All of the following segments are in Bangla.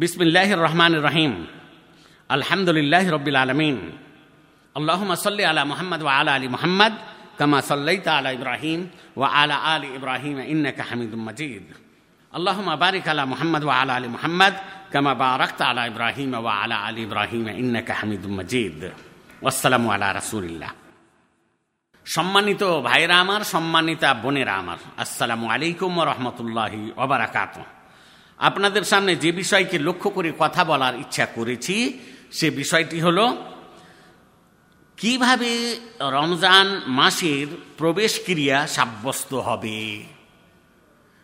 বিসমিল্লাহ রহমান রহিম আলহামদুলিল্লাহ রবিল আলমিন। আল্লাহমা সাল্লি আলা মোহাম্মদ ওয়া আলা আলী মোহাম্মদ কামা সাল্লাইতা আলা ইব্রাহিম ওয়া আলা আলী ইব্রাহিম ইন্নাকা হামিদুম মজিদ। আল্লাহমা বারিক আলা মোহাম্মদ ওয়া আলা আলী মোহাম্মদ কামা বারাকতা আলা ইব্রাহিম ওয়া আলা আলী ইব্রাহিম ইন্নাকা হামিদুম মজিদ। ওয়াসসালামু আলা রাসূলিল্লাহ। সম্মানিত ভাইরা আমার, সম্মানিতা বোনেরা আমার, আসসালামু আলাইকুম রহমতুল্লাহি ওবরাকাত আপনাদের সামনে যে বিষয়কে লক্ষ্য করে কথা বলার ইচ্ছা করেছি, সে বিষয়টি হল, কীভাবে রমজান মাসের প্রবেশ ক্রিয়া সাব্যস্ত হবে?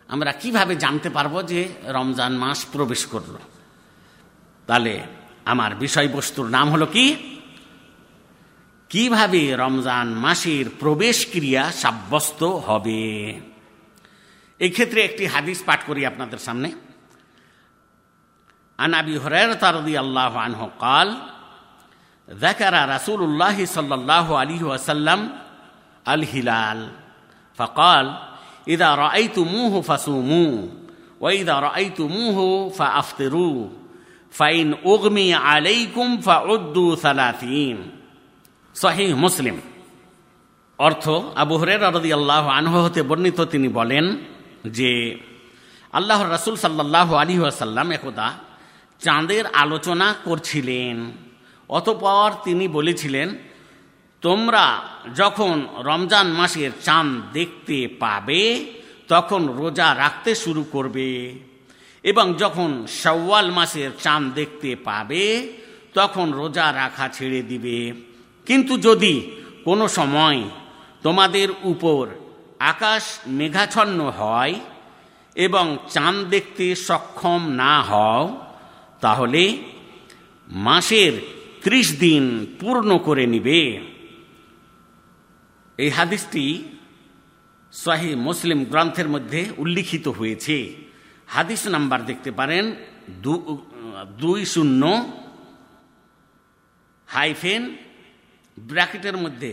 আমরা কীভাবে জানতে পারব যে রমজান মাস প্রবেশ করল? তাহলে আমার বিষয়বস্তুর নাম হলো কি? কীভাবে রমজান মাসের প্রবেশ ক্রিয়া সাব্যস্ত হবে? এক্ষেত্রে একটি হাদিস পাঠ করি আপনাদের সামনে। عن ابي هريره رضي الله عنه قال ذكر رسول الله صلى الله عليه وسلم الهلال فقال اذا رايتموه فصوموا واذا رايتموه فافطروا فان اغمي عليكم فعدوا ثلاثين সহিহ মুসলিম অর্থ আবু হরের রদি আল্লাহ আনহ হতে বর্ণিত তিনি বলেন যে আল্লাহ রাসুল সাল্লাহ আলী আসাল্লাম একদা চাঁদের আলোচনা করছিলেন। অতপর তিনি বলেছিলেন, তোমরা যখন রমজান মাসের চাঁদ দেখতে পাবে, তখন রোজা রাখতে শুরু করবে। এবং যখন সওয়াল মাসের চাঁদ দেখতে পাবে, তখন রোজা রাখা ছেড়ে দিবে। কিন্তু যদি কোনো সময় তোমাদের উপর আকাশ মেঘাচ্ছন্ন হয় এবং চাঁদ দেখতে সক্ষম না হও তাহলে মাসের ত্রিশ দিন পূর্ণ করে নিবে। এই হাদিসটি শাহী মুসলিম গ্রন্থের মধ্যে উল্লিখিত হয়েছে। হাদিস নাম্বার দেখতে পারেন দুই শূন্য হাইফেন ব্র্যাকেটের মধ্যে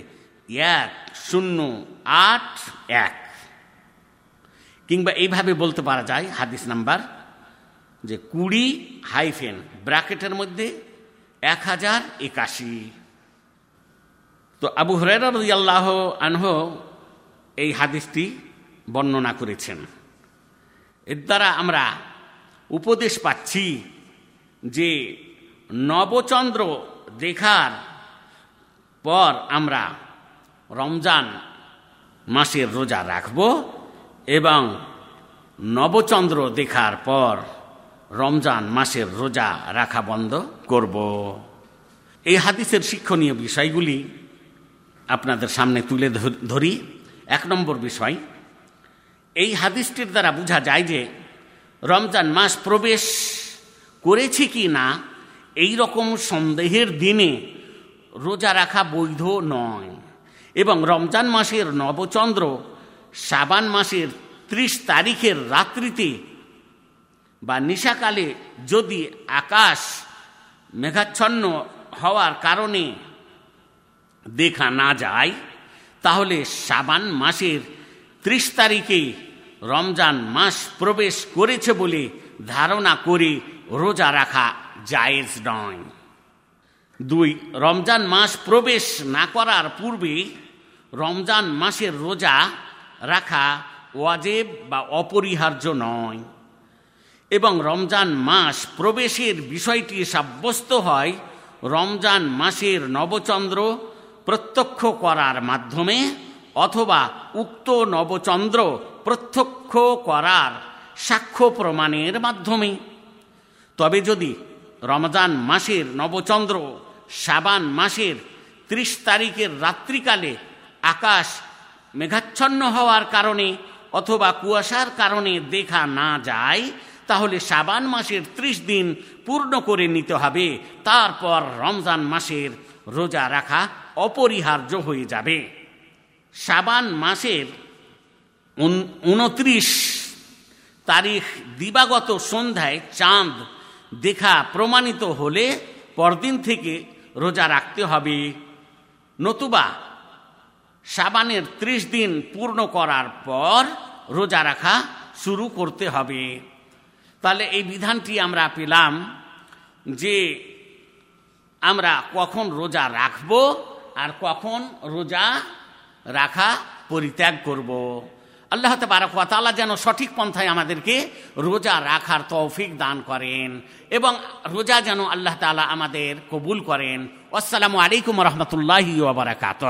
এক শূন্য আট এক। কিংবা এইভাবে বলতে পারা যায় হাদিস নাম্বার যে কুড়ি হাইফেন, ব্র্যাকেটের মধ্যে এক হাজার একাশি। তো আবু হরেরা আল্লাহ আনহ এই হাদিসটি বর্ণনা করেছেন। এর দ্বারা আমরা উপদেশ পাচ্ছি যে নবচন্দ্র দেখার পর আমরা রমজান মাসের রোজা রাখব এবং নবচন্দ্র দেখার পর রমজান মাসের রোজা রাখা বন্ধ করব। এই হাদিসের শিক্ষণীয় বিষয়গুলি আপনাদের সামনে তুলে ধরি। এক নম্বর বিষয়, এই হাদিসটির দ্বারা বোঝা যায় যে রমজান মাস প্রবেশ করেছে কি না, এই রকম সন্দেহের দিনে রোজা রাখা বৈধ নয় এবং রমজান মাসের নবচন্দ্র সাবান মাসের ত্রিশ তারিখের রাত্রিতে বা নিশাকালে যদি আকাশ মেঘাচ্ছন্ন হওয়ার কারণে দেখা না যায়, তাহলে সাবান মাসের ত্রিশ তারিখে রমজান মাস প্রবেশ করেছে বলে ধারণা করে রোজা রাখা জায়েজ নয়। দুই, রমজান মাস প্রবেশ না করার পূর্বে রমজান মাসের রোজা রাখা ওয়াজেব বা অপরিহার্য নয়। এবং রমজান মাস প্রবেশের বিষয়টি সাব্যস্ত হয় রমজান মাসের নবচন্দ্র প্রত্যক্ষ করার মাধ্যমে অথবা উক্ত নবচন্দ্র প্রত্যক্ষ করার সাক্ষ্য প্রমাণের মাধ্যমে। তবে যদি রমজান মাসের নবচন্দ্র সাবান মাসের ত্রিশ তারিখের রাত্রিকালে আকাশ মেঘাচ্ছন্ন হওয়ার কারণে অথবা কুয়াশার কারণে দেখা না যায় তাহলে সাবান মাসের ত্রিশ দিন পূর্ণ করে নিতে হবে। তারপর রমজান মাসের রোজা রাখা অপরিহার্য হয়ে যাবে। সাবান মাসের উনত্রিশ তারিখ দিবাগত সন্ধ্যায় চাঁদ দেখা প্রমাণিত হলে পরদিন থেকে রোজা রাখতে হবে। নতুবা সাবানের ত্রিশ দিন পূর্ণ করার পর রোজা রাখা শুরু করতে হবে। তাহলে এই বিধানটি আমরা পেলাম যে আমরা কখন রোজা রাখব আর কখন রোজা রাখা পরিত্যাগ করব। আল্লাহ তালা যেন সঠিক পন্থায় আমাদেরকে রোজা রাখার তৌফিক দান করেন এবং রোজা যেন আল্লাহ তালা আমাদের কবুল করেন। আসসালামু আলাইকুম রহমতুল্লাহ বারাকাত